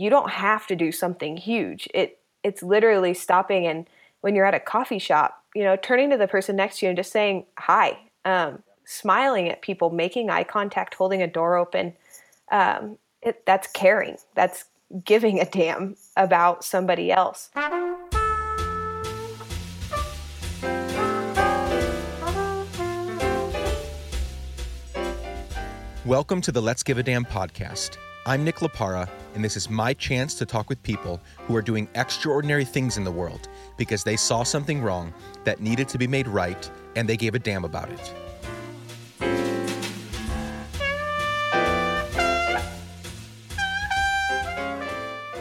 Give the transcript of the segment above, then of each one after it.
you don't have to do something huge. It it's literally stopping and when you're at a coffee shop, you know, turning to the person next to you and just saying hi, um, smiling at people, making eye contact, holding a door open. Um, it, that's caring. That's giving a damn about somebody else. Welcome to the Let's Give a Damn podcast. I'm Nick Lapara, and this is my chance to talk with people who are doing extraordinary things in the world because they saw something wrong that needed to be made right and they gave a damn about it.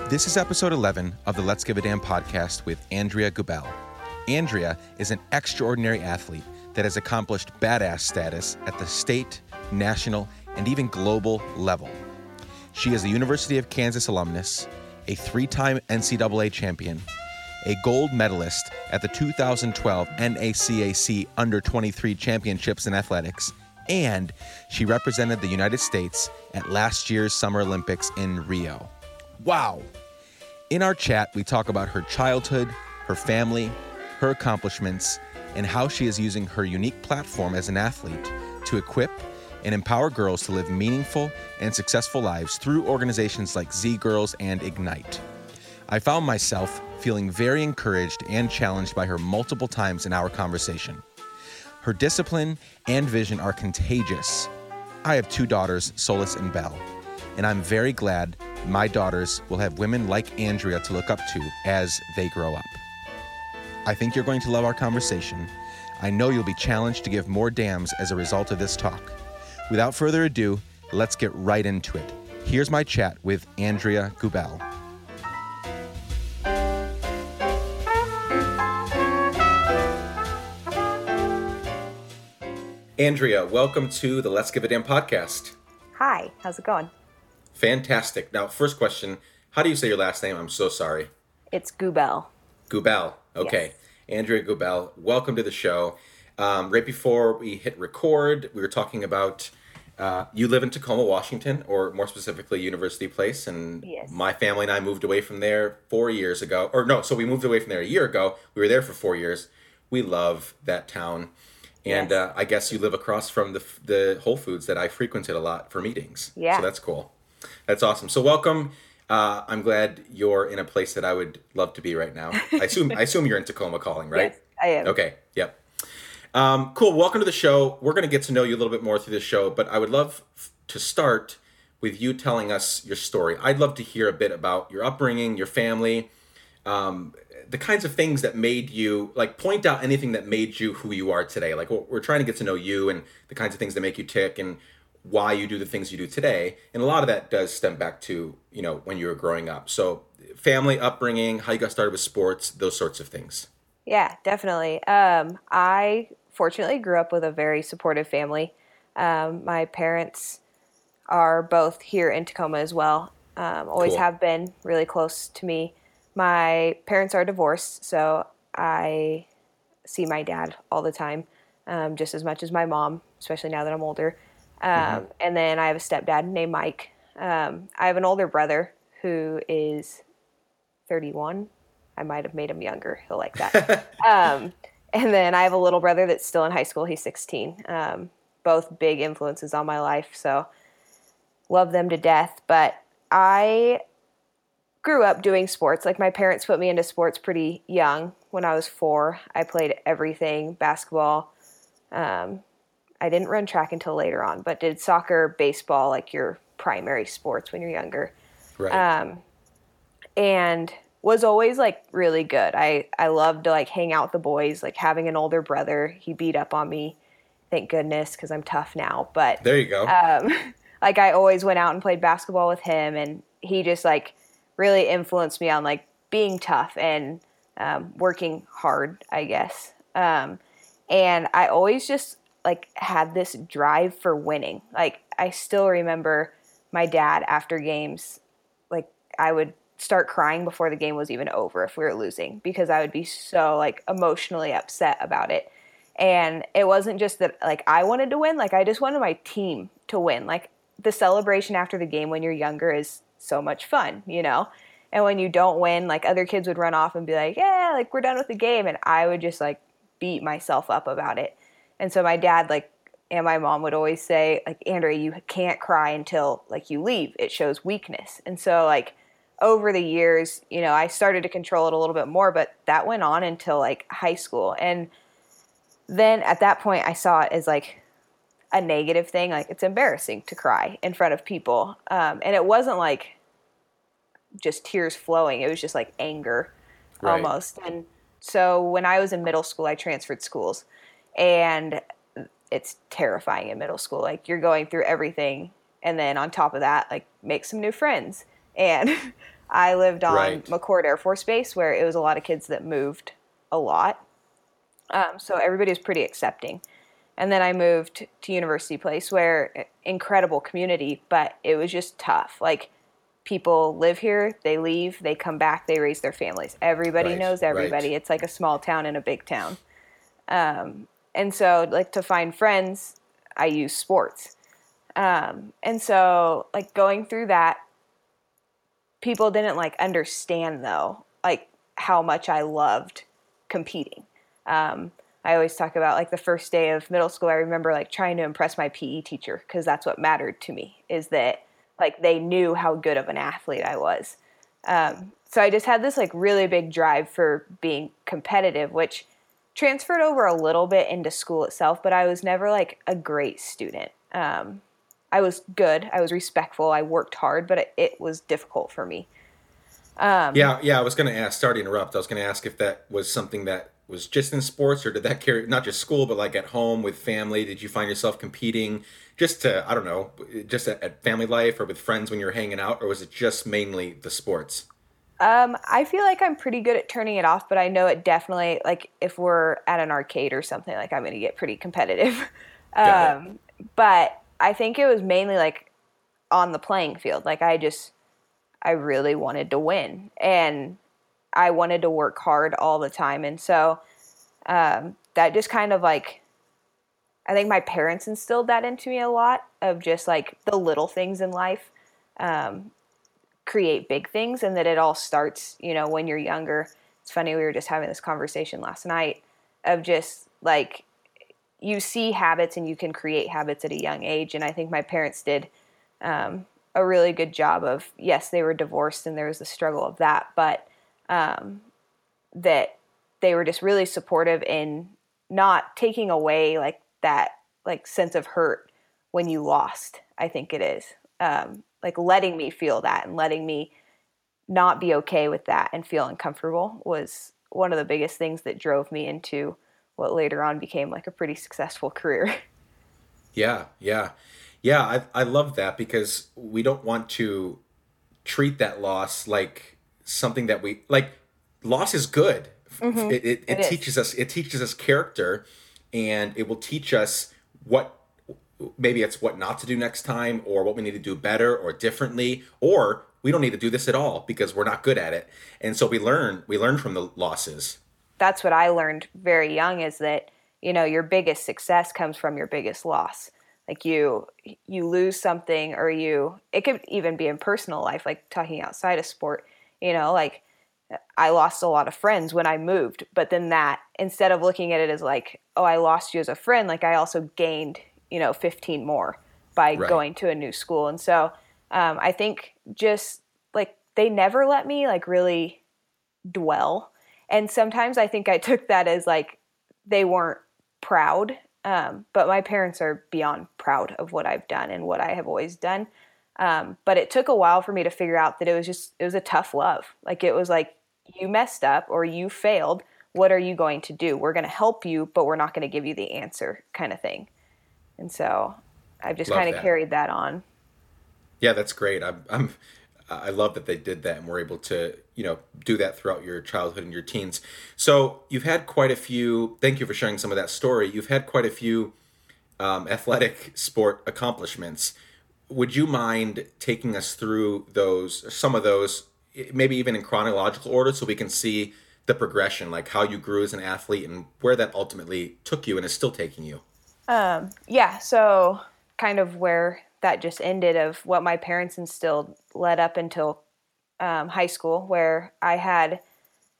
This is episode 11 of the Let's Give a Damn podcast with Andrea Geubelle. Andrea is an extraordinary athlete that has accomplished badass status at the state, national, and even global level. She is a University of Kansas alumnus, a three time NCAA champion, a gold medalist at the 2012 NACAC Under 23 Championships in Athletics, and she represented the United States at last year's Summer Olympics in Rio. Wow! In our chat, we talk about her childhood, her family, her accomplishments, and how she is using her unique platform as an athlete to equip and empower girls to live meaningful and successful lives through organizations like Z Girls and Ignite. I found myself feeling very encouraged and challenged by her multiple times in our conversation. Her discipline and vision are contagious. I have two daughters, Solis and Belle, and I'm very glad my daughters will have women like Andrea to look up to as they grow up. I think you're going to love our conversation. I know you'll be challenged to give more dams as a result of this talk. Without further ado, let's get right into it. Here's my chat with Andrea Geubelle. Andrea, welcome to the Let's Give a Damn podcast. Hi, how's it going? Fantastic. Now, first question How do you say your last name? I'm so sorry. It's Geubelle. Geubelle. Okay. Yes. Andrea Geubelle, welcome to the show. Um, right before we hit record, we were talking about uh, you live in Tacoma, Washington, or more specifically, University Place, and yes. my family and I moved away from there four years ago. Or no, so we moved away from there a year ago. We were there for four years. We love that town, and yes. uh, I guess you live across from the the Whole Foods that I frequented a lot for meetings. Yeah, so that's cool. That's awesome. So welcome. Uh, I'm glad you're in a place that I would love to be right now. I assume I assume you're in Tacoma calling, right? Yes, I am. Okay. Yep. Um, cool. Welcome to the show. We're going to get to know you a little bit more through the show, but I would love f- to start with you telling us your story. I'd love to hear a bit about your upbringing, your family, um, the kinds of things that made you like point out anything that made you who you are today. Like we're trying to get to know you and the kinds of things that make you tick and why you do the things you do today. And a lot of that does stem back to you know when you were growing up. So family upbringing, how you got started with sports, those sorts of things. Yeah, definitely. Um, I fortunately grew up with a very supportive family. Um, my parents are both here in Tacoma as well. Um, always cool. have been really close to me. My parents are divorced, so I see my dad all the time, um, just as much as my mom, especially now that I'm older. Um, mm-hmm. And then I have a stepdad named Mike. Um, I have an older brother who is 31. I might have made him younger. He'll like that. Um, and then I have a little brother that's still in high school. He's 16. Um, both big influences on my life. So love them to death. But I grew up doing sports. Like my parents put me into sports pretty young. When I was four, I played everything basketball. Um, I didn't run track until later on, but did soccer, baseball, like your primary sports when you're younger. Right. Um, and was always like really good. I I loved to like hang out with the boys. Like having an older brother, he beat up on me. Thank goodness, because I'm tough now. But there you go. Um, like I always went out and played basketball with him, and he just like really influenced me on like being tough and um, working hard, I guess. Um, and I always just like had this drive for winning. Like I still remember my dad after games, like I would start crying before the game was even over if we were losing because I would be so like emotionally upset about it. And it wasn't just that like I wanted to win, like I just wanted my team to win. Like the celebration after the game when you're younger is so much fun, you know? And when you don't win, like other kids would run off and be like, yeah, like we're done with the game. And I would just like beat myself up about it. And so my dad, like, and my mom would always say, like, Andrea, you can't cry until like you leave. It shows weakness. And so, like, over the years, you know, I started to control it a little bit more, but that went on until like high school. And then at that point, I saw it as like a negative thing. Like, it's embarrassing to cry in front of people. Um, and it wasn't like, just tears flowing. It was just like anger right. almost. And so when I was in middle school, I transferred schools. And it's terrifying in middle school. Like you're going through everything and then on top of that, like make some new friends. And I lived on right. McChord Air Force Base where it was a lot of kids that moved a lot. Um, so everybody was pretty accepting. And then I moved to University Place where incredible community, but it was just tough. Like people live here, they leave, they come back, they raise their families. Everybody right, knows everybody. Right. It's like a small town in a big town. Um, and so, like, to find friends, I use sports. Um, and so, like, going through that, people didn't like understand though, like, how much I loved competing. Um, I always talk about like the first day of middle school. I remember like trying to impress my PE teacher because that's what mattered to me is that like they knew how good of an athlete I was. Um, so I just had this like really big drive for being competitive, which transferred over a little bit into school itself, but I was never like a great student. Um, I was good, I was respectful, I worked hard, but it, it was difficult for me. Um, yeah, yeah. I was going to ask. Sorry to interrupt. I was going to ask if that was something that was just in sports, or did that carry not just school, but like at home with family? Did you find yourself competing? just to I don't know, just at, at family life or with friends when you're hanging out, or was it just mainly the sports? Um, I feel like I'm pretty good at turning it off, but I know it definitely like if we're at an arcade or something, like I'm gonna get pretty competitive. um, but I think it was mainly like on the playing field. Like I just I really wanted to win and I wanted to work hard all the time. And so um, that just kind of like I think my parents instilled that into me a lot of just like the little things in life um, create big things and that it all starts, you know, when you're younger. It's funny, we were just having this conversation last night of just like you see habits and you can create habits at a young age. And I think my parents did um, a really good job of, yes, they were divorced and there was the struggle of that, but um, that they were just really supportive in not taking away like that like sense of hurt when you lost. I think it is um, like letting me feel that and letting me not be okay with that and feel uncomfortable was one of the biggest things that drove me into what later on became like a pretty successful career. Yeah, yeah. Yeah, I I love that because we don't want to treat that loss like something that we like loss is good. Mm-hmm. It, it, it, it teaches us it teaches us character and it will teach us what maybe it's what not to do next time or what we need to do better or differently or we don't need to do this at all because we're not good at it and so we learn we learn from the losses that's what i learned very young is that you know your biggest success comes from your biggest loss like you you lose something or you it could even be in personal life like talking outside of sport you know like I lost a lot of friends when I moved, but then that instead of looking at it as like, oh, I lost you as a friend, like I also gained, you know, 15 more by right. going to a new school. And so um, I think just like they never let me like really dwell. And sometimes I think I took that as like they weren't proud. Um, but my parents are beyond proud of what I've done and what I have always done. Um, but it took a while for me to figure out that it was just it was a tough love. Like it was like you messed up or you failed, what are you going to do? We're going to help you, but we're not going to give you the answer, kind of thing. And so I've just kind of carried that on. Yeah, that's great. I'm, I'm, I love that they did that and were able to, you know, do that throughout your childhood and your teens. So you've had quite a few. Thank you for sharing some of that story. You've had quite a few um, athletic sport accomplishments. Would you mind taking us through those, some of those, maybe even in chronological order so we can see the progression like how you grew as an athlete and where that ultimately took you and is still taking you um, yeah so kind of where that just ended of what my parents instilled led up until um, high school, where I had,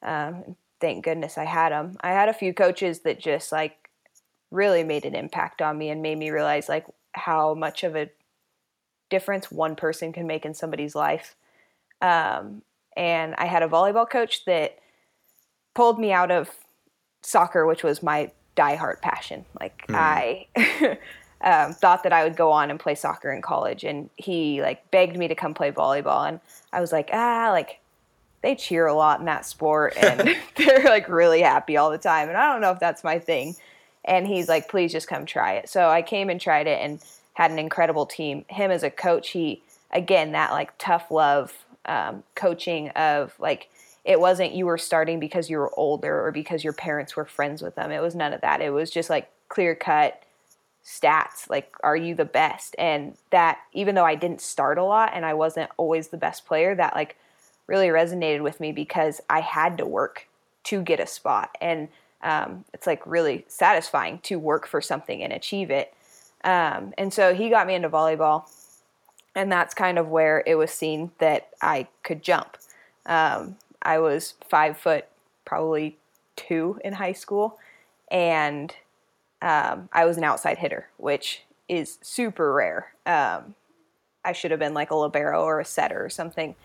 um, thank goodness I had them. I had a few coaches that just like really made an impact on me and made me realize like how much of a difference one person can make in somebody's life. Um, and I had a volleyball coach that pulled me out of soccer, which was my diehard passion. Like mm. I um, thought that I would go on and play soccer in college, and he like begged me to come play volleyball, and I was like, ah, like they cheer a lot in that sport, and they're like really happy all the time, and I don't know if that's my thing. And he's like, please just come try it. So I came and tried it, and had an incredible team. Him as a coach, he again that like tough love um, coaching of like it wasn't you were starting because you were older or because your parents were friends with them. It was none of that. It was just like clear cut stats. Like, are you the best? And that, even though I didn't start a lot and I wasn't always the best player, that like really resonated with me because I had to work to get a spot. And um, it's like really satisfying to work for something and achieve it. Um, and so he got me into volleyball. And that's kind of where it was seen that I could jump. Um, I was five foot, probably two in high school, and um, I was an outside hitter, which is super rare. Um, I should have been like a libero or a setter or something.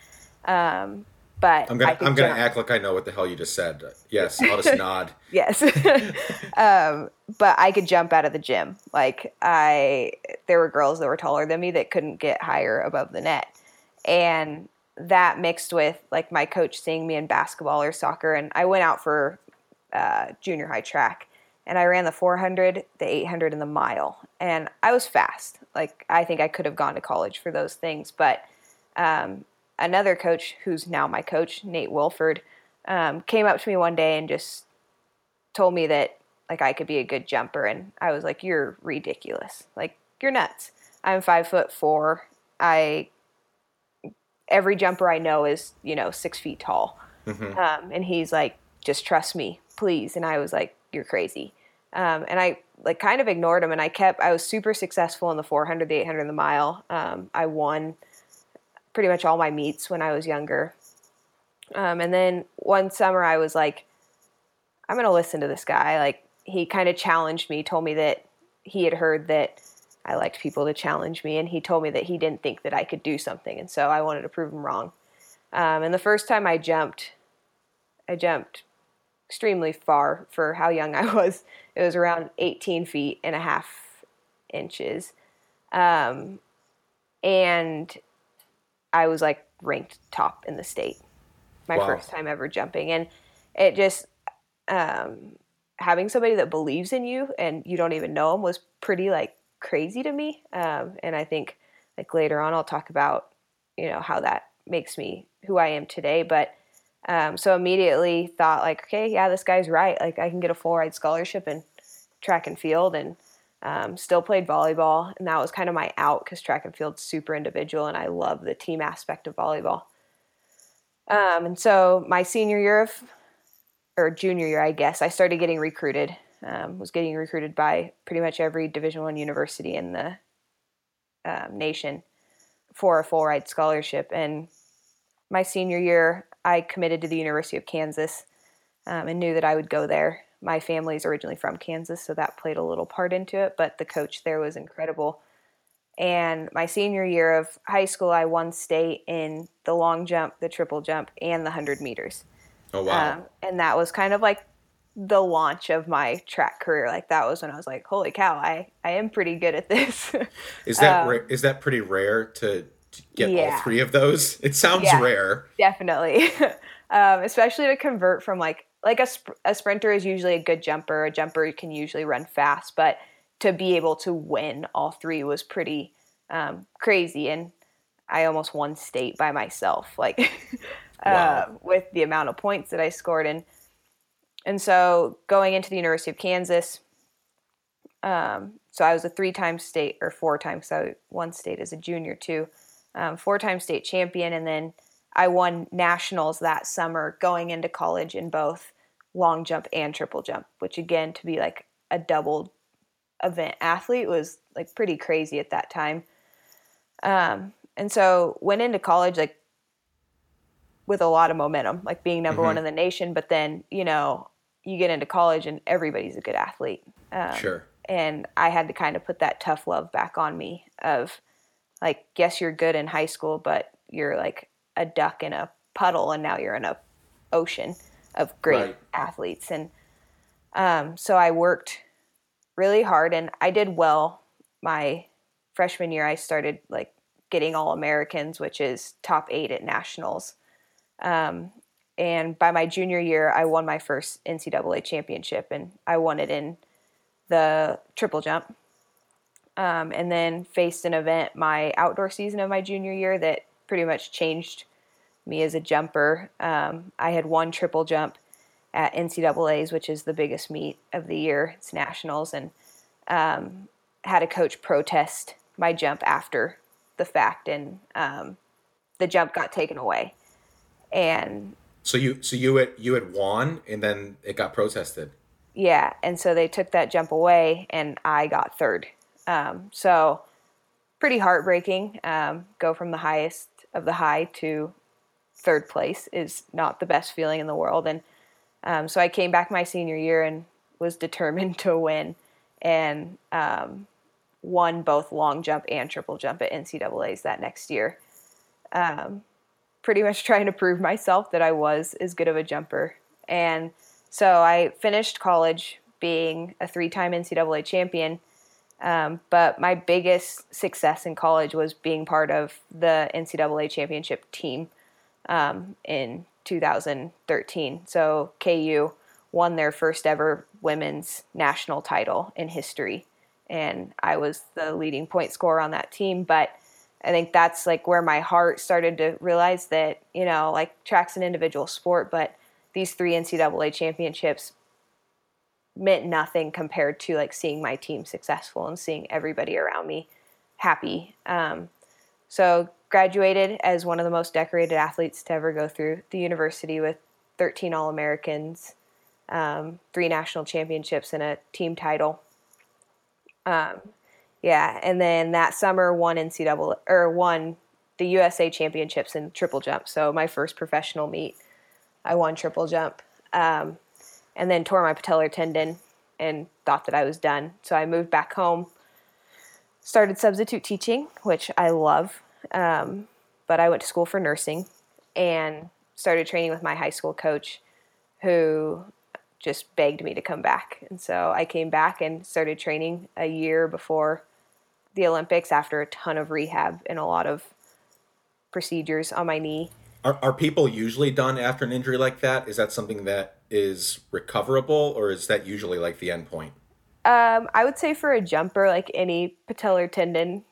Um, but I'm gonna I'm gonna act like I know what the hell you just said. Yes, I'll just nod. yes, um, but I could jump out of the gym. Like I, there were girls that were taller than me that couldn't get higher above the net, and that mixed with like my coach seeing me in basketball or soccer, and I went out for uh, junior high track, and I ran the 400, the 800, and the mile, and I was fast. Like I think I could have gone to college for those things, but um, another coach who's now my coach, Nate Wilford, um, came up to me one day and just told me that like I could be a good jumper, and I was like, "You're ridiculous! Like you're nuts! I'm five foot four. I every jumper I know is, you know, six feet tall. Mm-hmm. Um, and he's like, just trust me, please. And I was like, you're crazy. Um, and I like kind of ignored him and I kept, I was super successful in the 400, the 800, and the mile. Um, I won pretty much all my meets when I was younger. Um, and then one summer I was like, I'm going to listen to this guy. Like he kind of challenged me, told me that he had heard that I liked people to challenge me, and he told me that he didn't think that I could do something, and so I wanted to prove him wrong. Um, and the first time I jumped, I jumped extremely far for how young I was. It was around 18 feet and a half inches. Um, and I was like ranked top in the state. My wow. first time ever jumping. And it just, um, having somebody that believes in you and you don't even know them was pretty like crazy to me. Um, and I think like later on, I'll talk about, you know, how that makes me who I am today. But um, so immediately thought like, okay, yeah, this guy's right. Like I can get a full ride scholarship in track and field and um, still played volleyball. And that was kind of my out because track and field's super individual and I love the team aspect of volleyball. Um, and so my senior year of, or junior year, I guess, I started getting recruited um, was getting recruited by pretty much every Division One university in the um, nation for a full ride scholarship. And my senior year, I committed to the University of Kansas um, and knew that I would go there. My family is originally from Kansas, so that played a little part into it, but the coach there was incredible. And my senior year of high school, I won state in the long jump, the triple jump, and the 100 meters. Oh, wow. Um, and that was kind of like the launch of my track career. Like that was when I was like, "Holy cow, I I am pretty good at this." is that um, ra- is that pretty rare to, to get yeah. all three of those? It sounds yeah, rare. Definitely, um, especially to convert from like like a sp- a sprinter is usually a good jumper. A jumper can usually run fast, but to be able to win all three was pretty um, crazy, and I almost won state by myself. Like. wow. uh, with the amount of points that I scored, and and so going into the University of Kansas, um, so I was a three-time state or four times. so one state as a junior too, um, four-time state champion, and then I won nationals that summer going into college in both long jump and triple jump, which again to be like a double event athlete was like pretty crazy at that time. Um, and so went into college like with a lot of momentum, like being number mm-hmm. one in the nation. But then, you know, you get into college and everybody's a good athlete. Um, sure. And I had to kind of put that tough love back on me of like, yes, you're good in high school, but you're like a duck in a puddle and now you're in a ocean of great right. athletes. And um, so I worked really hard and I did well my freshman year. I started like getting all Americans, which is top eight at nationals. Um, and by my junior year, I won my first NCAA championship, and I won it in the triple jump. Um, and then faced an event my outdoor season of my junior year that pretty much changed me as a jumper. Um, I had won triple jump at NCAA's, which is the biggest meet of the year. It's nationals, and um, had a coach protest my jump after the fact, and um, the jump got taken away. And so you so you had you had won, and then it got protested. Yeah, and so they took that jump away, and I got third. Um, so pretty heartbreaking. Um, go from the highest of the high to third place is not the best feeling in the world, and um, so I came back my senior year and was determined to win, and um, won both long jump and triple jump at NCAA's that next year. Um, pretty much trying to prove myself that I was as good of a jumper. And so I finished college being a three time NCAA champion. Um, but my biggest success in college was being part of the NCAA championship team um, in 2013. So KU won their first ever women's national title in history. And I was the leading point scorer on that team. But I think that's like where my heart started to realize that, you know, like track's an individual sport, but these three NCAA championships meant nothing compared to like seeing my team successful and seeing everybody around me happy. Um, so graduated as one of the most decorated athletes to ever go through the university with 13 All Americans, um, three national championships, and a team title. Um, yeah, and then that summer won NCAA or won the USA championships in triple jump. So my first professional meet, I won triple jump, um, and then tore my patellar tendon and thought that I was done. So I moved back home, started substitute teaching, which I love. Um, but I went to school for nursing and started training with my high school coach, who just begged me to come back. And so I came back and started training a year before the Olympics after a ton of rehab and a lot of procedures on my knee. Are, are people usually done after an injury like that? Is that something that is recoverable or is that usually like the end point? Um, I would say for a jumper, like any patellar tendon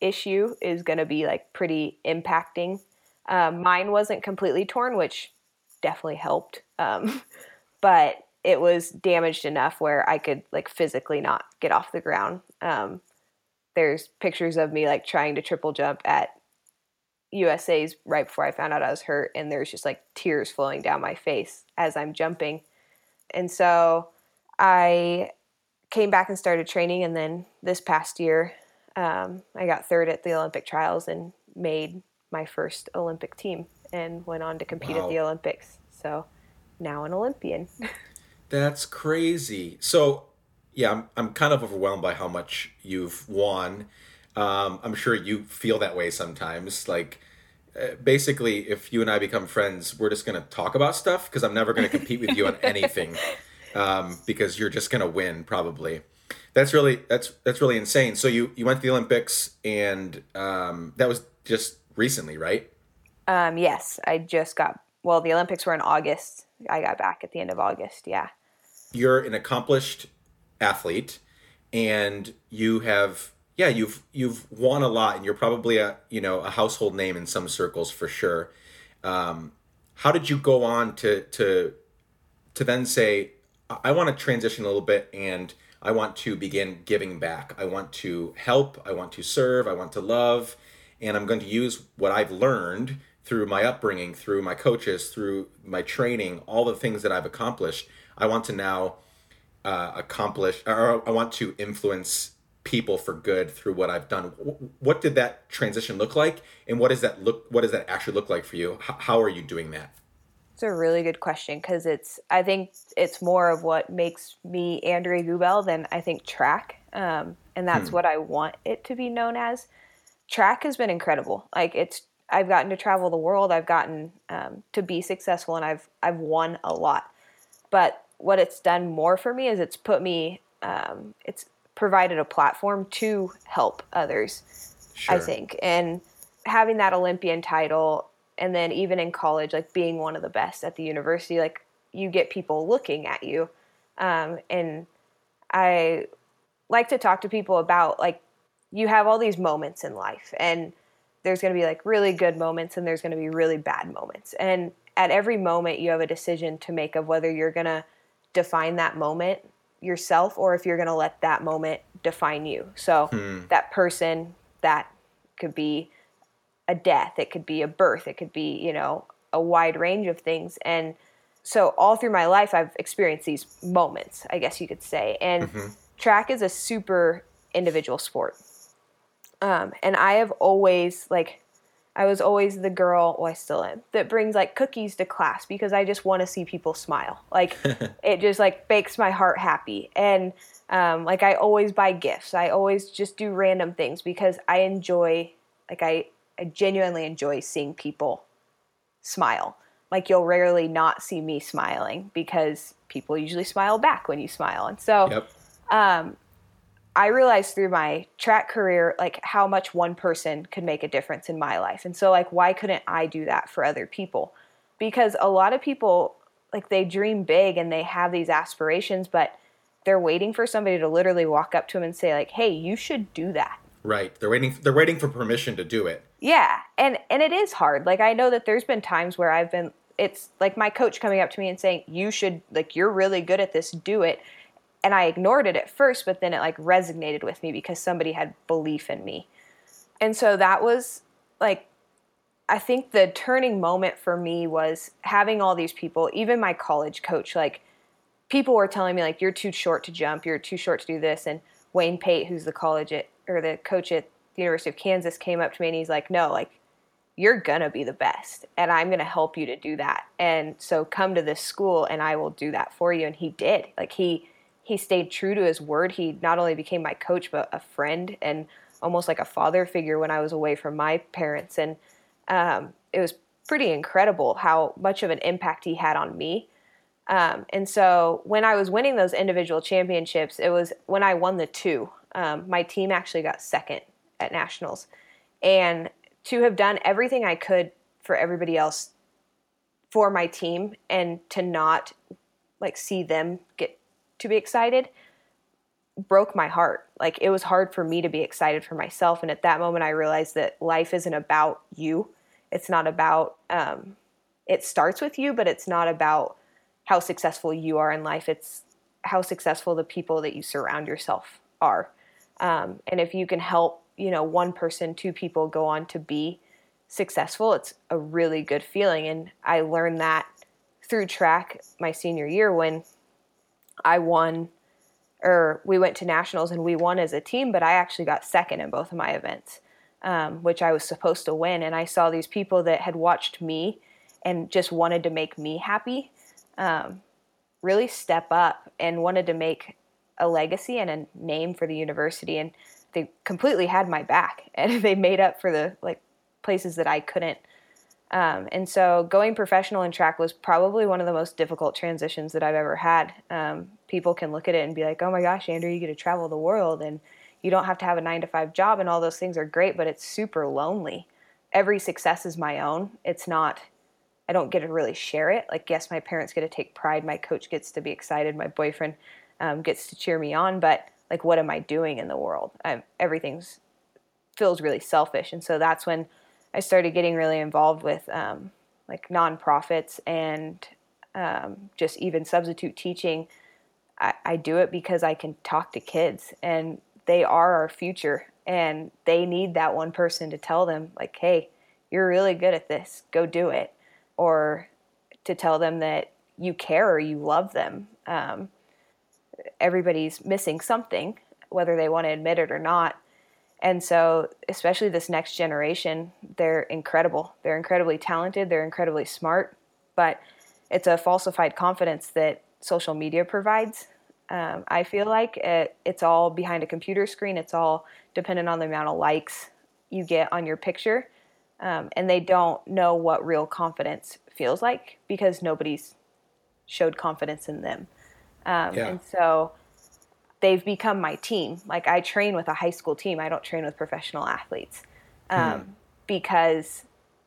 issue is going to be like pretty impacting. Um, mine wasn't completely torn, which definitely helped. Um, but it was damaged enough where I could like physically not get off the ground. Um, there's pictures of me like trying to triple jump at USA's right before I found out I was hurt, and there's just like tears flowing down my face as I'm jumping. And so I came back and started training, and then this past year, um, I got third at the Olympic trials and made my first Olympic team and went on to compete wow. at the Olympics. So now an Olympian. That's crazy. So yeah, I'm, I'm kind of overwhelmed by how much you've won. Um, I'm sure you feel that way sometimes. Like, uh, basically, if you and I become friends, we're just going to talk about stuff because I'm never going to compete with you on anything um, because you're just going to win probably. That's really that's that's really insane. So you you went to the Olympics and um, that was just recently, right? Um, yes, I just got. Well, the Olympics were in August. I got back at the end of August. Yeah. You're an accomplished athlete and you have yeah you've you've won a lot and you're probably a you know a household name in some circles for sure. Um, how did you go on to to to then say i want to transition a little bit and i want to begin giving back. I want to help i want to serve i want to love and i'm going to use what i've learned through my upbringing through my coaches through my training all the things that i've accomplished. I want to now uh, accomplish or I want to influence people for good through what I've done. What did that transition look like, and what does that look? What does that actually look like for you? How are you doing that? It's a really good question because it's. I think it's more of what makes me Andrea Geubelle than I think track, um, and that's hmm. what I want it to be known as. Track has been incredible. Like it's. I've gotten to travel the world. I've gotten um, to be successful, and I've I've won a lot. But what it's done more for me is it's put me. Um, it's provided a platform to help others. Sure. I think, and having that Olympian title, and then even in college, like being one of the best at the university, like you get people looking at you, um, and I like to talk to people about like you have all these moments in life, and there's going to be like really good moments, and there's going to be really bad moments, and at every moment you have a decision to make of whether you're going to define that moment yourself or if you're going to let that moment define you. So hmm. that person that could be a death, it could be a birth, it could be, you know, a wide range of things and so all through my life I've experienced these moments, I guess you could say. And mm-hmm. track is a super individual sport. Um, and I have always like I was always the girl, well, I still am, that brings like cookies to class because I just want to see people smile. Like it just like makes my heart happy. And um, like I always buy gifts. I always just do random things because I enjoy, like I, I genuinely enjoy seeing people smile. Like you'll rarely not see me smiling because people usually smile back when you smile. And so, yep. um, I realized through my track career, like how much one person could make a difference in my life. And so, like, why couldn't I do that for other people? Because a lot of people, like, they dream big and they have these aspirations, but they're waiting for somebody to literally walk up to them and say, like, hey, you should do that. Right. They're waiting, they're waiting for permission to do it. Yeah. And, and it is hard. Like, I know that there's been times where I've been, it's like my coach coming up to me and saying, you should, like, you're really good at this, do it and I ignored it at first, but then it like resonated with me because somebody had belief in me. And so that was like I think the turning moment for me was having all these people, even my college coach, like people were telling me like you're too short to jump, you're too short to do this and Wayne Pate, who's the college at or the coach at the University of Kansas came up to me and he's like, "No, like you're going to be the best and I'm going to help you to do that." And so come to this school and I will do that for you and he did. Like he he stayed true to his word. He not only became my coach, but a friend and almost like a father figure when I was away from my parents. And um, it was pretty incredible how much of an impact he had on me. Um, and so when I was winning those individual championships, it was when I won the two. Um, my team actually got second at nationals. And to have done everything I could for everybody else for my team and to not like see them get to be excited broke my heart. Like it was hard for me to be excited for myself. And at that moment, I realized that life isn't about you. It's not about, um, it starts with you, but it's not about how successful you are in life. It's how successful the people that you surround yourself are. Um, and if you can help, you know, one person, two people go on to be successful, it's a really good feeling. And I learned that through track my senior year when I won, or we went to nationals and we won as a team, but I actually got second in both of my events, um, which I was supposed to win. And I saw these people that had watched me and just wanted to make me happy um, really step up and wanted to make a legacy and a name for the university. And they completely had my back and they made up for the like places that I couldn't um, and so going professional in track was probably one of the most difficult transitions that I've ever had. Um, people can look at it and be like, oh my gosh, Andrew, you get to travel the world and you don't have to have a nine to five job and all those things are great, but it's super lonely. Every success is my own. It's not, I don't get to really share it. Like, yes, my parents get to take pride. My coach gets to be excited. My boyfriend um, gets to cheer me on, but like, what am I doing in the world? I'm, everything's feels really selfish. And so that's when I started getting really involved with um, like nonprofits and um, just even substitute teaching. I, I do it because I can talk to kids and they are our future and they need that one person to tell them like hey you're really good at this go do it or to tell them that you care or you love them um, everybody's missing something whether they want to admit it or not. And so, especially this next generation, they're incredible. They're incredibly talented, they're incredibly smart, but it's a falsified confidence that social media provides. Um, I feel like it, it's all behind a computer screen, it's all dependent on the amount of likes you get on your picture. Um, and they don't know what real confidence feels like because nobody's showed confidence in them. Um, yeah. And so they've become my team. Like I train with a high school team. I don't train with professional athletes um, hmm. because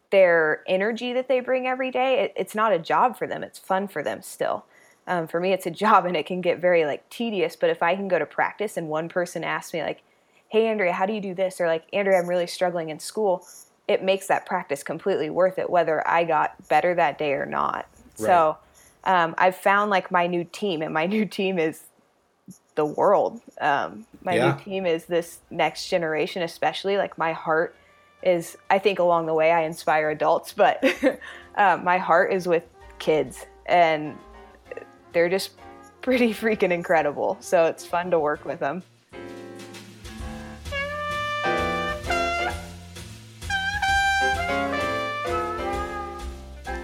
their energy that they bring every day, it, it's not a job for them. It's fun for them still. Um, for me, it's a job and it can get very like tedious. But if I can go to practice and one person asks me like, "Hey, Andrea, how do you do this?" or like, "Andrea, I'm really struggling in school," it makes that practice completely worth it, whether I got better that day or not. Right. So um, I've found like my new team, and my new team is the world. Um, my yeah. new team is this next generation, especially. Like my heart is, I think along the way I inspire adults, but uh, my heart is with kids, and they're just pretty freaking incredible. So it's fun to work with them.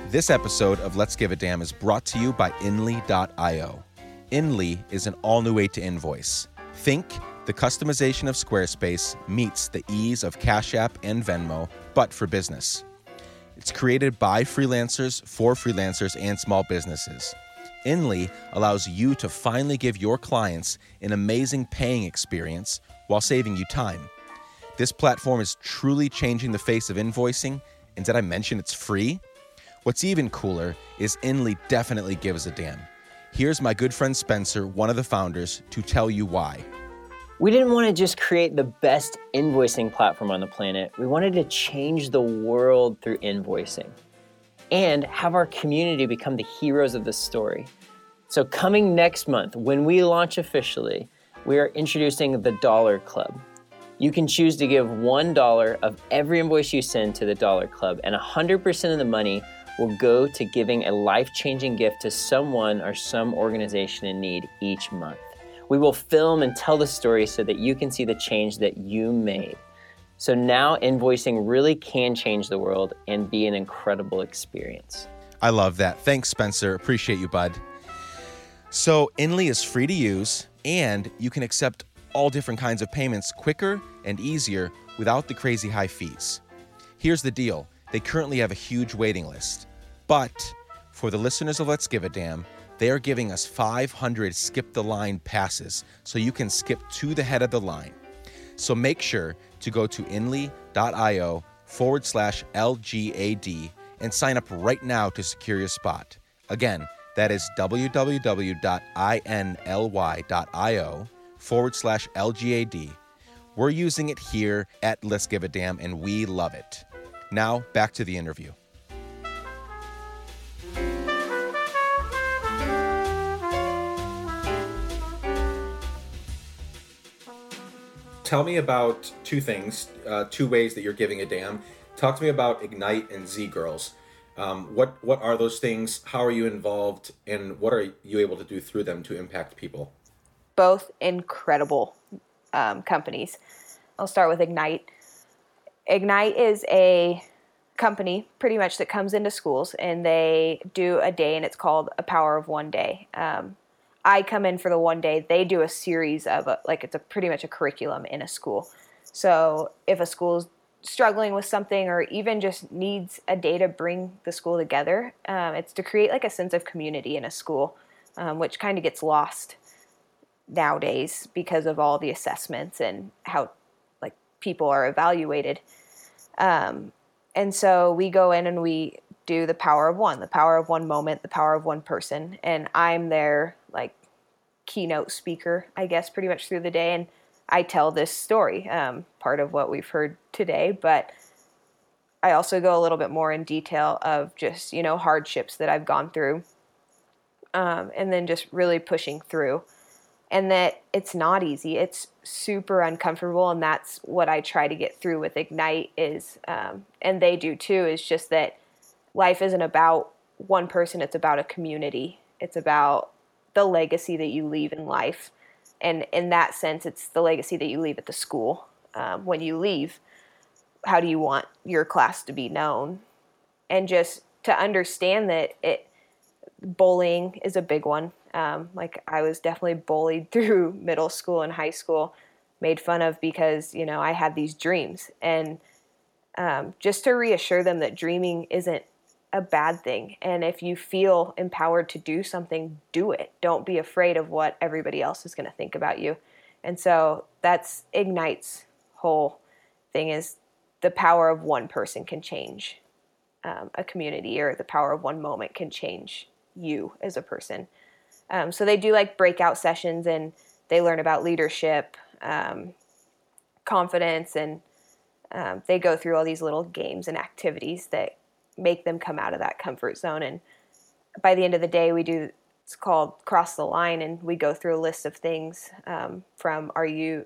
This episode of Let's Give a Damn is brought to you by Inly.io. Inly is an all new way to invoice. Think the customization of Squarespace meets the ease of Cash App and Venmo, but for business. It's created by freelancers for freelancers and small businesses. Inly allows you to finally give your clients an amazing paying experience while saving you time. This platform is truly changing the face of invoicing, and did I mention it's free? What's even cooler is Inly definitely gives a damn. Here's my good friend Spencer, one of the founders, to tell you why. We didn't want to just create the best invoicing platform on the planet. We wanted to change the world through invoicing and have our community become the heroes of the story. So, coming next month, when we launch officially, we are introducing the Dollar Club. You can choose to give $1 of every invoice you send to the Dollar Club, and 100% of the money will go to giving a life changing gift to someone or some organization in need each month. We will film and tell the story so that you can see the change that you made. So now invoicing really can change the world and be an incredible experience. I love that. Thanks, Spencer. Appreciate you, bud. So, Inly is free to use, and you can accept all different kinds of payments quicker and easier without the crazy high fees. Here's the deal they currently have a huge waiting list. But for the listeners of Let's Give a Damn, they are giving us 500 skip the line passes so you can skip to the head of the line. So make sure to go to inly.io forward slash LGAD and sign up right now to secure your spot. Again, that is www.inly.io forward slash LGAD. We're using it here at Let's Give a Damn and we love it. Now, back to the interview. Tell me about two things, uh, two ways that you're giving a damn. Talk to me about Ignite and Z Girls. Um, what what are those things? How are you involved, and what are you able to do through them to impact people? Both incredible um, companies. I'll start with Ignite. Ignite is a company pretty much that comes into schools and they do a day and it's called a power of one day. Um, i come in for the one day. They do a series of a, like it's a pretty much a curriculum in a school. So if a school's struggling with something or even just needs a day to bring the school together um, it's to create like a sense of community in a school um, which kind of gets lost nowadays because of all the assessments and how people are evaluated um, and so we go in and we do the power of one, the power of one moment, the power of one person. And I'm their like keynote speaker, I guess, pretty much through the day. And I tell this story, um, part of what we've heard today, but I also go a little bit more in detail of just, you know, hardships that I've gone through. Um, and then just really pushing through and that it's not easy it's super uncomfortable and that's what i try to get through with ignite is um, and they do too is just that life isn't about one person it's about a community it's about the legacy that you leave in life and in that sense, it's the legacy that you leave at the school. Um, when you leave, how do you want your class to be known? And just to understand that it bullying is a big one. Um, like I was definitely bullied through middle school and high school, made fun of because you know I had these dreams, and um, just to reassure them that dreaming isn't a bad thing. And if you feel empowered to do something, do it. Don't be afraid of what everybody else is going to think about you. And so that's Ignite's whole thing is the power of one person can change um, a community, or the power of one moment can change you as a person. Um, so they do like breakout sessions and they learn about leadership, um, confidence, and um, they go through all these little games and activities that make them come out of that comfort zone. And by the end of the day, we do it's called cross the line, and we go through a list of things um, from are you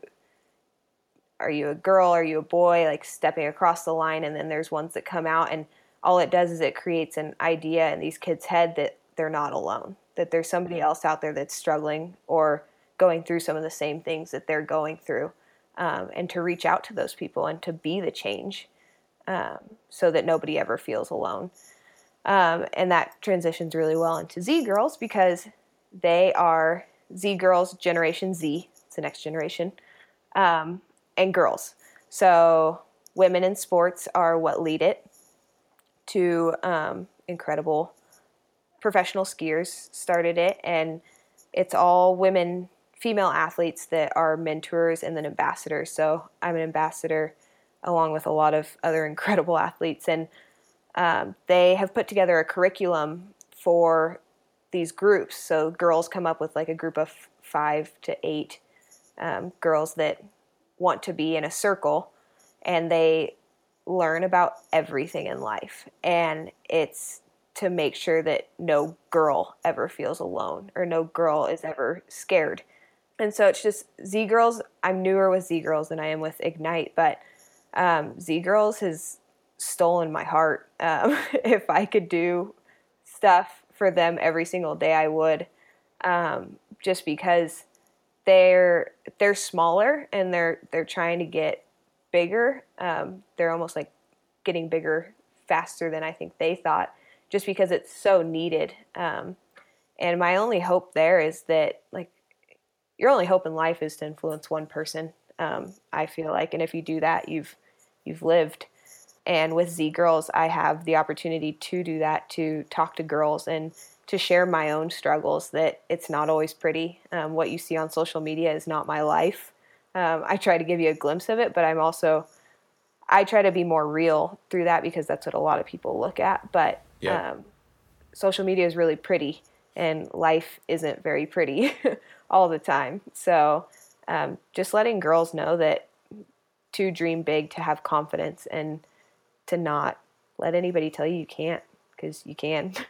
are you a girl, are you a boy, like stepping across the line, and then there's ones that come out, and all it does is it creates an idea in these kids' head that they're not alone, that there's somebody else out there that's struggling or going through some of the same things that they're going through, um, and to reach out to those people and to be the change um, so that nobody ever feels alone. Um, and that transitions really well into Z Girls because they are Z Girls Generation Z, it's the next generation, um, and girls. So women in sports are what lead it to um, incredible professional skiers started it, and it's all women, female athletes that are mentors and then ambassadors. So I'm an ambassador along with a lot of other incredible athletes. And um, they have put together a curriculum for these groups. So girls come up with like a group of five to eight um, girls that want to be in a circle and they learn about everything in life. And it's to make sure that no girl ever feels alone or no girl is ever scared. And so it's just Z Girls. I'm newer with Z Girls than I am with Ignite, but um, Z Girls has stolen my heart. Um, if I could do stuff for them every single day, I would. Um, just because they're they're smaller and they're they're trying to get bigger. Um, they're almost like getting bigger faster than I think they thought, just because it's so needed. Um, and my only hope there is that like your only hope in life is to influence one person um, I feel like, and if you do that, you've you've lived. And with Z Girls, I have the opportunity to do that, to talk to girls and to share my own struggles. That it's not always pretty. Um, what you see on social media is not my life. Um, I try to give you a glimpse of it, but I'm also I try to be more real through that because that's what a lot of people look at. But yeah. um, social media is really pretty, and life isn't very pretty all the time. So um, just letting girls know that to dream big, to have confidence, and to not let anybody tell you you can't because you can.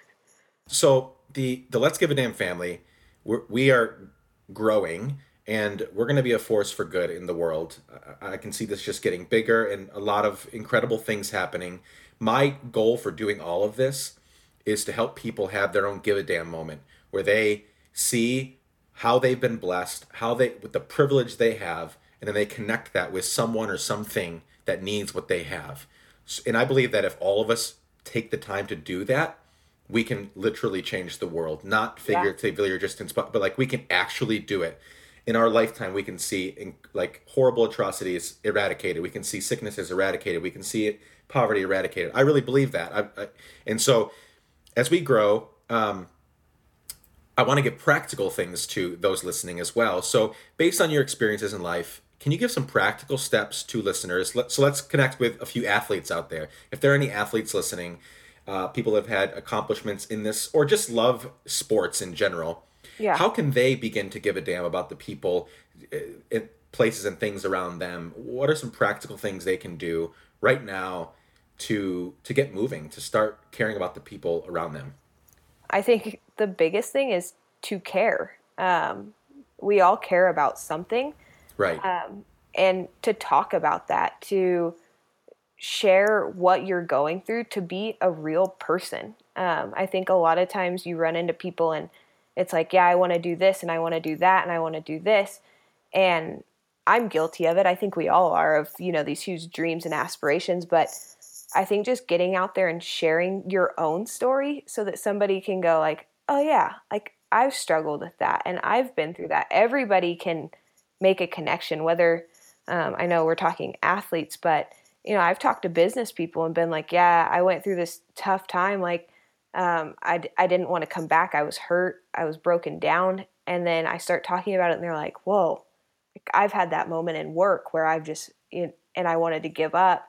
So the the Let's Give a Damn family, we're, we are growing and we're going to be a force for good in the world. I can see this just getting bigger and a lot of incredible things happening. My goal for doing all of this is to help people have their own give a damn moment where they see how they've been blessed, how they with the privilege they have, and then they connect that with someone or something that needs what they have. And I believe that if all of us take the time to do that, we can literally change the world, not figuratively yeah. or just in spot, but like we can actually do it. In our lifetime, we can see in, like horrible atrocities eradicated. We can see sicknesses eradicated. We can see it, poverty eradicated. I really believe that. I, I, and so, as we grow, um, I want to give practical things to those listening as well. So, based on your experiences in life, can you give some practical steps to listeners? So, let's connect with a few athletes out there. If there are any athletes listening, uh, people have had accomplishments in this or just love sports in general, yeah. how can they begin to give a damn about the people, uh, places, and things around them? What are some practical things they can do right now to to get moving, to start caring about the people around them? I think the biggest thing is to care. Um, we all care about something. Right. Um, and to talk about that, to share what you're going through, to be a real person. Um, I think a lot of times you run into people and it's like, yeah, I want to do this and I want to do that and I want to do this. And I'm guilty of it. I think we all are of, you know, these huge dreams and aspirations, but I think just getting out there and sharing your own story so that somebody can go like, "Oh yeah, like I've struggled with that and I've been through that." Everybody can make a connection whether um, I know we're talking athletes, but you know, I've talked to business people and been like, "Yeah, I went through this tough time like um, I, I didn't want to come back. I was hurt. I was broken down. And then I start talking about it, and they're like, whoa, I've had that moment in work where I've just, and I wanted to give up.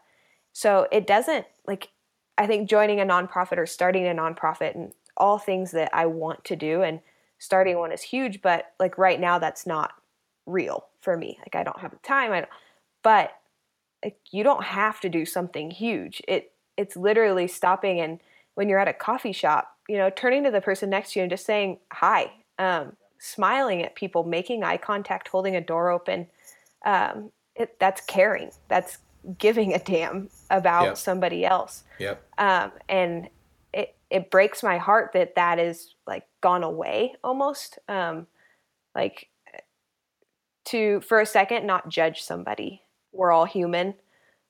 So it doesn't, like, I think joining a nonprofit or starting a nonprofit and all things that I want to do and starting one is huge, but like right now, that's not real for me. Like, I don't have the time. I don't, but like, you don't have to do something huge. It, it's literally stopping and when you're at a coffee shop, you know, turning to the person next to you and just saying hi, um, smiling at people, making eye contact, holding a door open. Um, it, that's caring. That's giving a damn about yep. somebody else. Yep. Um, and it it breaks my heart that that is like gone away almost. Um, like to for a second not judge somebody. We're all human.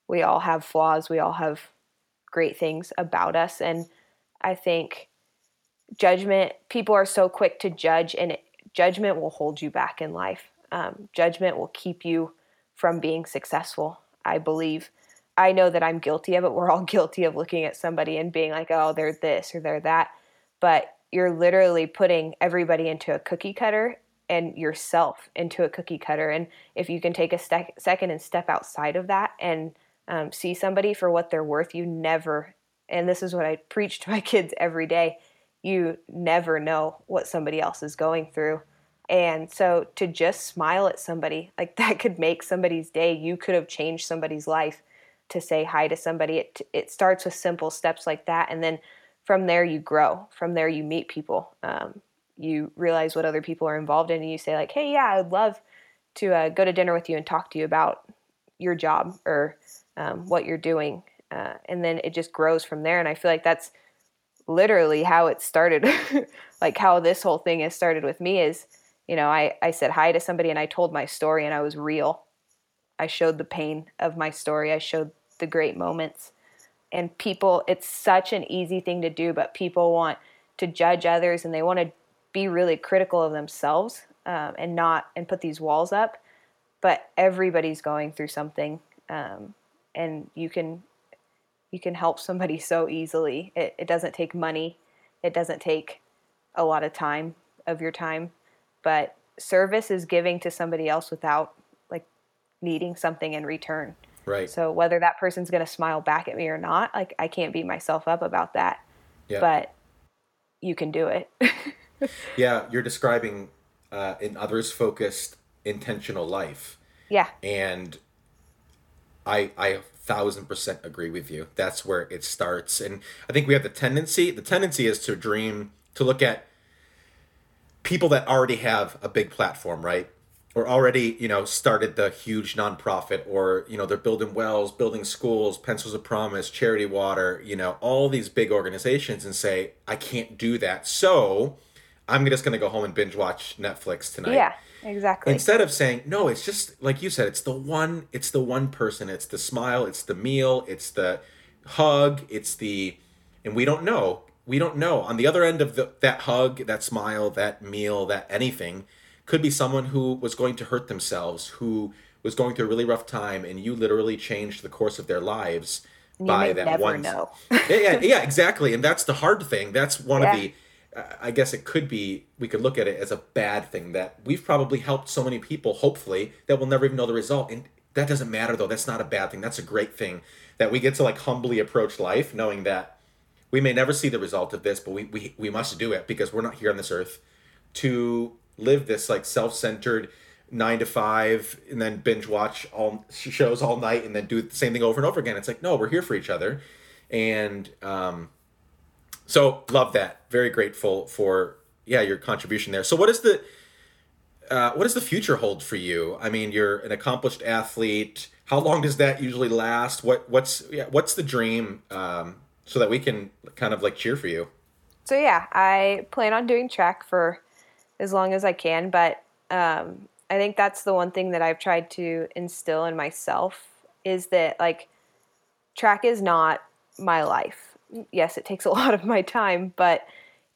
We all have flaws. We all have great things about us and I think judgment, people are so quick to judge, and it, judgment will hold you back in life. Um, judgment will keep you from being successful, I believe. I know that I'm guilty of it. We're all guilty of looking at somebody and being like, oh, they're this or they're that. But you're literally putting everybody into a cookie cutter and yourself into a cookie cutter. And if you can take a second and step outside of that and um, see somebody for what they're worth, you never, and this is what I preach to my kids every day you never know what somebody else is going through. And so to just smile at somebody, like that could make somebody's day. You could have changed somebody's life to say hi to somebody. It, it starts with simple steps like that. And then from there, you grow. From there, you meet people. Um, you realize what other people are involved in, and you say, like, hey, yeah, I'd love to uh, go to dinner with you and talk to you about your job or um, what you're doing uh, and then it just grows from there. And i feel like that's literally how it started. Like how this whole thing has started with me is you know I, I said hi to somebody and i told my story and i was real. I showed the pain of my story. I showed the great moments. And people it's such an easy thing to do but people want to judge others and they want to be really critical of themselves um, and not and put these walls up. But everybody's going through something um, and you can you can help somebody so easily. It, it doesn't take money, it doesn't take a lot of time of your time, but service is giving to somebody else without like needing something in return. Right. So whether that person's going to smile back at me or not, like I can't beat myself up about that. Yeah. But you can do it. yeah, you're describing uh, an others focused intentional life. Yeah. And I I thousand percent agree with you. That's where it starts, and I think we have the tendency. The tendency is to dream to look at people that already have a big platform, right? Or already, you know, started the huge nonprofit, or you know, they're building wells, building schools, Pencils of Promise, Charity Water, you know, all these big organizations, and say, I can't do that, so I'm just going to go home and binge watch Netflix tonight. Yeah Exactly. Instead of saying, no, it's just like you said, it's the one, it's the one person, it's the smile, it's the meal, it's the hug, it's the, and we don't know. We don't know. On the other end of the, that hug, that smile, that meal, that anything, could be someone who was going to hurt themselves, who was going through a really rough time, and you literally changed the course of their lives by that one. Yeah, yeah, yeah, exactly. And that's the hard thing. That's one yeah. of the I guess it could be we could look at it as a bad thing that we've probably helped so many people, hopefully, that we'll never even know the result. And that doesn't matter though. That's not a bad thing. That's a great thing that we get to like humbly approach life, knowing that we may never see the result of this, but we we, we must do it because we're not here on this earth to live this like self-centered nine to five and then binge watch all shows all night and then do the same thing over and over again. It's like, no, we're here for each other. And um so love that. Very grateful for yeah your contribution there. So what is the uh, what does the future hold for you? I mean, you're an accomplished athlete. How long does that usually last? What what's yeah, what's the dream um, so that we can kind of like cheer for you? So yeah, I plan on doing track for as long as I can. But um, I think that's the one thing that I've tried to instill in myself is that like track is not my life. Yes, it takes a lot of my time, but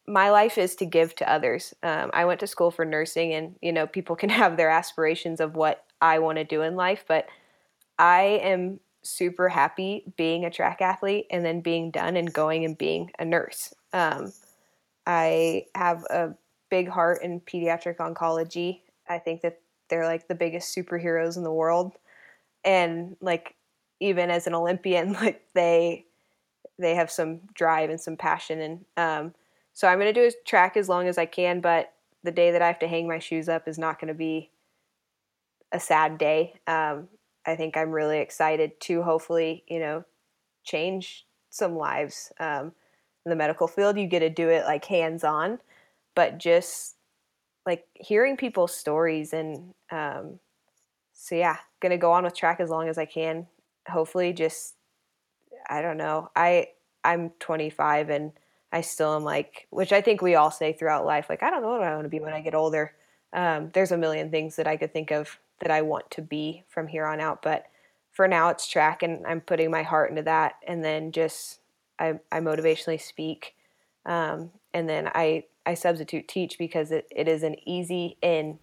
my life is to give to others. Um, I went to school for nursing, and you know, people can have their aspirations of what I want to do in life, but I am super happy being a track athlete and then being done and going and being a nurse. Um, I have a big heart in pediatric oncology. I think that they're like the biggest superheroes in the world, and like even as an Olympian, like they they have some drive and some passion and um, so I'm going to do a track as long as I can, but the day that I have to hang my shoes up is not going to be a sad day. Um, I think I'm really excited to hopefully, you know, change some lives. Um, in the medical field, you get to do it like hands on, but just like hearing people's stories and um, so yeah, gonna go on with track as long as I can. Hopefully, just I don't know. I I'm 25 and I still am like, which I think we all say throughout life, like, I don't know what I want to be when I get older. Um, there's a million things that I could think of that I want to be from here on out. But for now, it's track, and I'm putting my heart into that. And then just, I, I motivationally speak. Um, and then I, I substitute teach because it, it is an easy in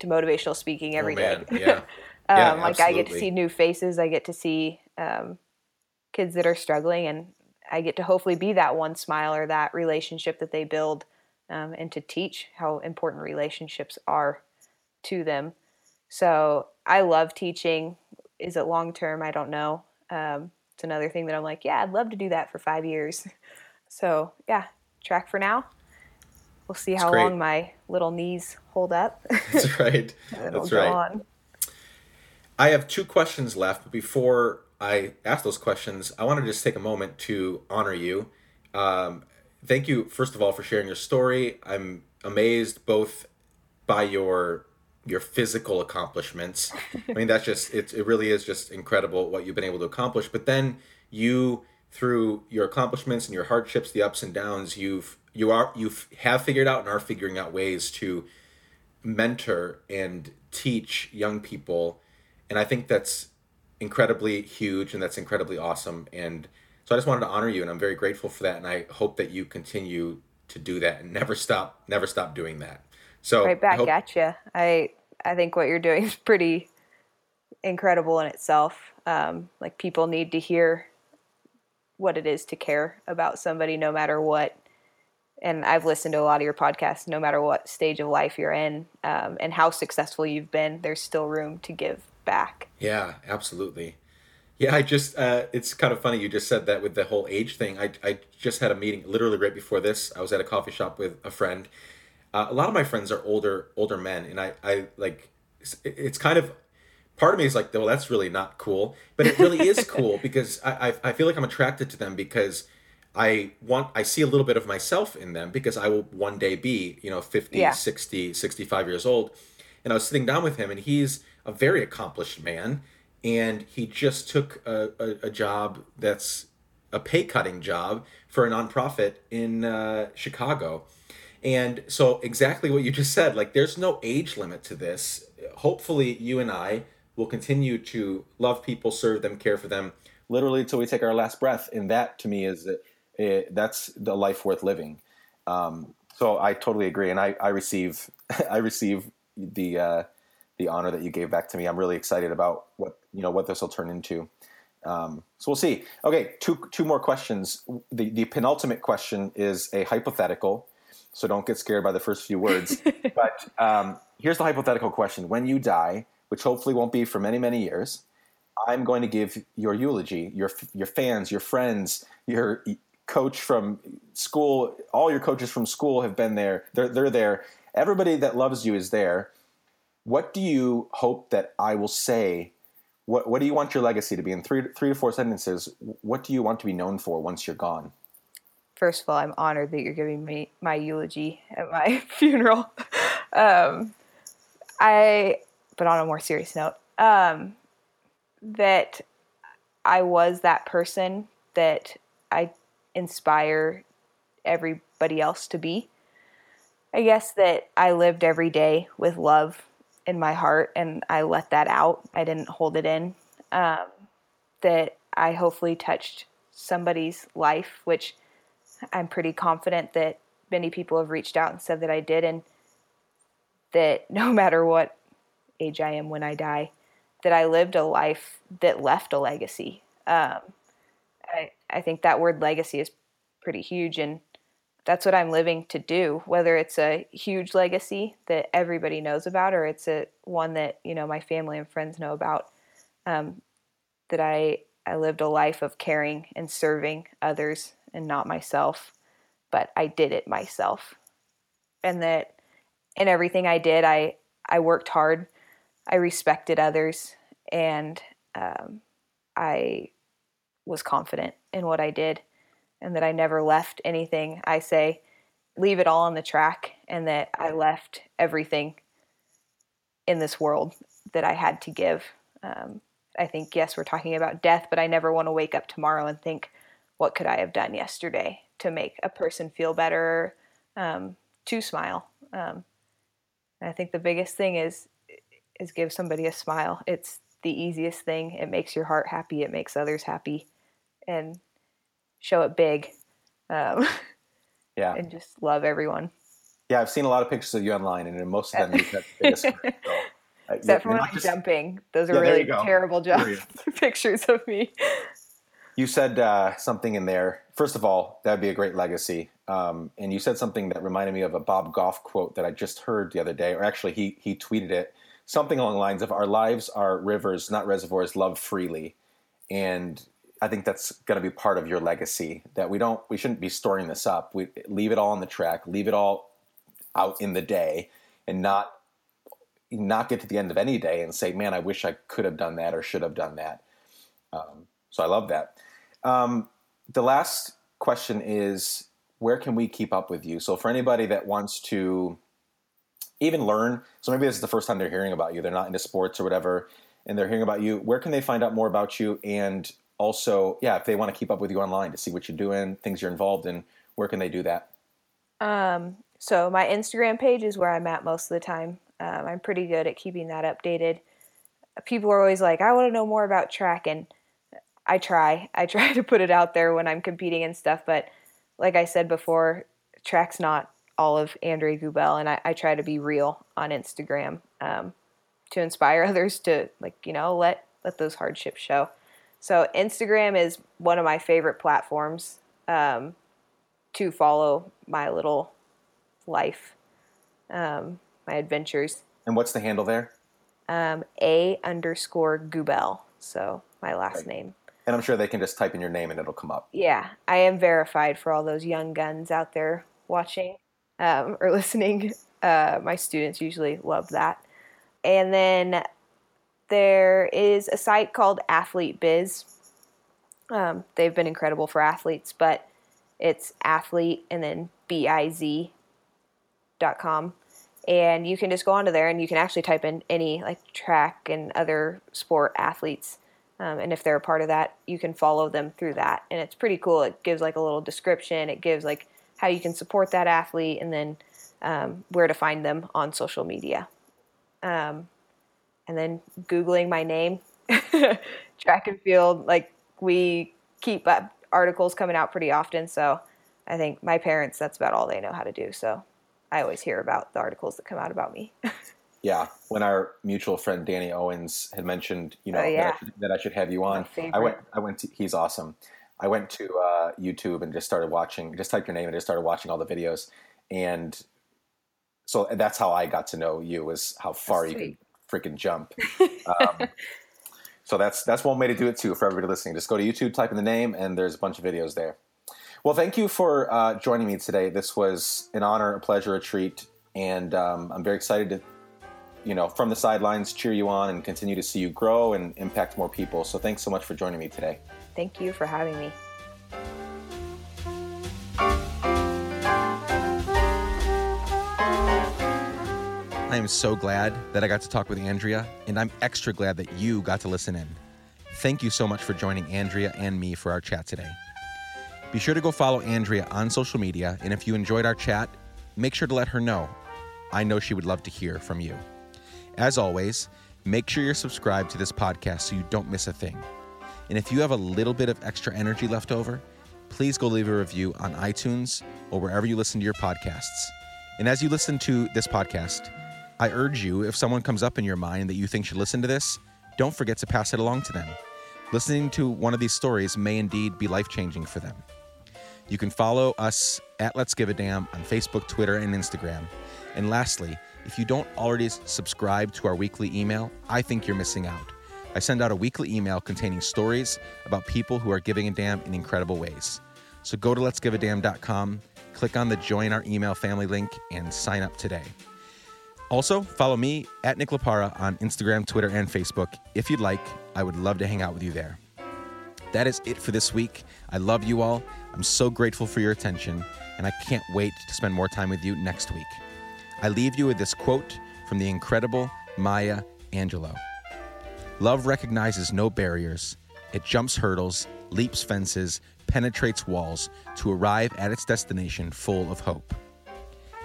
to motivational speaking every oh, day. Yeah. um, yeah, like I get to see new faces. I get to see um, kids that are struggling, and I get to hopefully be that one smile or that relationship that they build um, and to teach how important relationships are to them. So I love teaching. Is it long term? I don't know. Um, it's another thing that I'm like, yeah, I'd love to do that for five years. So yeah, track for now. We'll see how long my little knees hold up. That's right. That's right. On. I have two questions left before I ask those questions, I want to just take a moment to honor you. Um, thank you, first of all, for sharing your story. I'm amazed both by your your physical accomplishments. I mean, that's just it. It really is just incredible what you've been able to accomplish. But then you, through your accomplishments and your hardships, the ups and downs, you've you are you have figured out and are figuring out ways to mentor and teach young people, and I think that's incredibly huge and that's incredibly awesome. And so I just wanted to honor you and I'm very grateful for that. And I hope that you continue to do that and never stop, never stop doing that. So right back hope- at you. I, I think what you're doing is pretty incredible in itself. Um, like people need to hear what it is to care about somebody no matter what and I've listened to a lot of your podcasts, no matter what stage of life you're in um, and how successful you've been, there's still room to give back. Yeah, absolutely. Yeah, I just, uh, it's kind of funny you just said that with the whole age thing. I, I just had a meeting literally right before this. I was at a coffee shop with a friend. Uh, a lot of my friends are older, older men. And I, I like, it's, it's kind of, part of me is like, well, that's really not cool. But it really is cool because I, I, I feel like I'm attracted to them because I want I see a little bit of myself in them because I will one day be, you know, 50, yeah. 60, 65 years old. And I was sitting down with him and he's a very accomplished man and he just took a, a, a job that's a pay cutting job for a nonprofit in uh, Chicago. And so exactly what you just said, like there's no age limit to this. Hopefully you and I will continue to love people, serve them, care for them literally until we take our last breath. And that to me is it, that's the life worth living. Um, so I totally agree, and I, I receive I receive the uh, the honor that you gave back to me. I'm really excited about what you know what this will turn into. Um, so we'll see. Okay, two two more questions. The the penultimate question is a hypothetical, so don't get scared by the first few words. but um, here's the hypothetical question: When you die, which hopefully won't be for many many years, I'm going to give your eulogy. Your your fans, your friends, your coach from school, all your coaches from school have been there. They're they're there. Everybody that loves you is there. What do you hope that I will say? What what do you want your legacy to be in three three to four sentences? What do you want to be known for once you're gone? First of all, I'm honored that you're giving me my eulogy at my funeral. um, I, but on a more serious note, um, that I was that person that I inspire everybody else to be. I guess that I lived every day with love in my heart and I let that out. I didn't hold it in. Um, that I hopefully touched somebody's life, which I'm pretty confident that many people have reached out and said that I did, and that no matter what age I am when I die, that I lived a life that left a legacy. Um, I, I think that word legacy is pretty huge, and that's what I'm living to do. Whether it's a huge legacy that everybody knows about, or it's a one that you know my family and friends know about, um, that I I lived a life of caring and serving others and not myself, but I did it myself, and that in everything I did, I I worked hard, I respected others, and um, I was confident in what I did and that I never left anything. I say, leave it all on the track, and that I left everything in this world that I had to give. Um, I think, yes, we're talking about death, but I never want to wake up tomorrow and think, what could I have done yesterday to make a person feel better, um, to smile. Um, I think the biggest thing is is give somebody a smile. It's the easiest thing. It makes your heart happy. It makes others happy, and show it big. Um, yeah. And just love everyone. Yeah, I've seen a lot of pictures of you online, and most of them you've got the biggest. So, uh, Except for when I'm just, jumping. Those are yeah, really terrible jump pictures of me. You said uh, something in there. First of all, that'd be a great legacy. Um, and you said something that reminded me of a Bob Goff quote that I just heard the other day, or actually, he he tweeted it. Something along the lines of "Our lives are rivers, not reservoirs. Love freely." And I think that's going to be part of your legacy. That we don't, we shouldn't be storing this up. We leave it all on the track, leave it all out in the day, and not not get to the end of any day and say, "Man, I wish I could have done that or should have done that." Um, so I love that. Um, the last question is, where can we keep up with you? So for anybody that wants to even learn, so maybe this is the first time they're hearing about you, they're not into sports or whatever, and they're hearing about you. Where can they find out more about you and also, yeah, if they want to keep up with you online to see what you're doing, things you're involved in, where can they do that? Um, so my Instagram page is where I'm at most of the time. Um, I'm pretty good at keeping that updated. People are always like, I want to know more about track, and I try. I try to put it out there when I'm competing and stuff, but like I said before, track's not all of Andre Geubelle, and I, I try to be real on Instagram um, to inspire others to like you know let let those hardships show. So Instagram is one of my favorite platforms um, to follow my little life, um, my adventures. And what's the handle there? Um, a underscore Geubelle. So my last right. name. And I'm sure they can just type in your name and it'll come up. Yeah, I am verified for all those young guns out there watching um, or listening. Uh, my students usually love that. And then there is a site called Athlete Biz. Um, they've been incredible for athletes, but it's athlete and then biz dot com. And you can just go onto there and you can actually type in any like track and other sport athletes. Um, and if they're a part of that you can follow them through that. And it's pretty cool. It gives like a little description. It gives like how you can support that athlete and then um, where to find them on social media. Um, and then googling my name track and field like we keep up articles coming out pretty often. So i think my parents that's about all they know how to do. So i always hear about the articles that come out about me. Yeah when our mutual friend danny owens had mentioned you know uh, yeah. that, I should, that, I should, have you on i went i went to he's awesome. I went to uh, youtube and just started watching just typed your name and just started watching all the videos. And so that's how i got to know you was how far you could freaking jump. Um, so that's that's one way to do it too for everybody listening. Just go to YouTube, type in the name, and there's a bunch of videos there. Well, thank you for uh, joining me today. This was an honor, a pleasure, a treat, and um, I'm very excited to, you know, from the sidelines, cheer you on and continue to see you grow and impact more people. So thanks so much for joining me today. Thank you for having me. I am so glad that I got to talk with Andrea, and I'm extra glad that you got to listen in. Thank you so much for joining Andrea and me for our chat today. Be sure to go follow Andrea on social media, and if you enjoyed our chat, make sure to let her know. I know she would love to hear from you. As always, make sure you're subscribed to this podcast so you don't miss a thing. And if you have a little bit of extra energy left over, please go leave a review on iTunes or wherever you listen to your podcasts. And as you listen to this podcast, I urge you, if someone comes up in your mind that you think should listen to this, don't forget to pass it along to them. Listening to one of these stories may indeed be life changing for them. You can follow us at Let's Give a Damn on Facebook, Twitter, and Instagram. And lastly, if you don't already subscribe to our weekly email, I think you're missing out. I send out a weekly email containing stories about people who are giving a damn in incredible ways. So go to letsgiveadamn.com, click on the join our email family link, and sign up today. Also, follow me at Nick Laparra on Instagram, Twitter, and Facebook. If you'd like, I would love to hang out with you there. That is it for this week. I love you all. I'm so grateful for your attention, and I can't wait to spend more time with you next week. I leave you with this quote from the incredible Maya Angelou Love recognizes no barriers, it jumps hurdles, leaps fences, penetrates walls to arrive at its destination full of hope.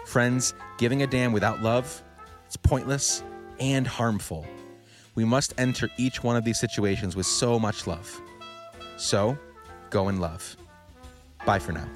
Friends, giving a damn without love, it's pointless and harmful. We must enter each one of these situations with so much love. So, go in love. Bye for now.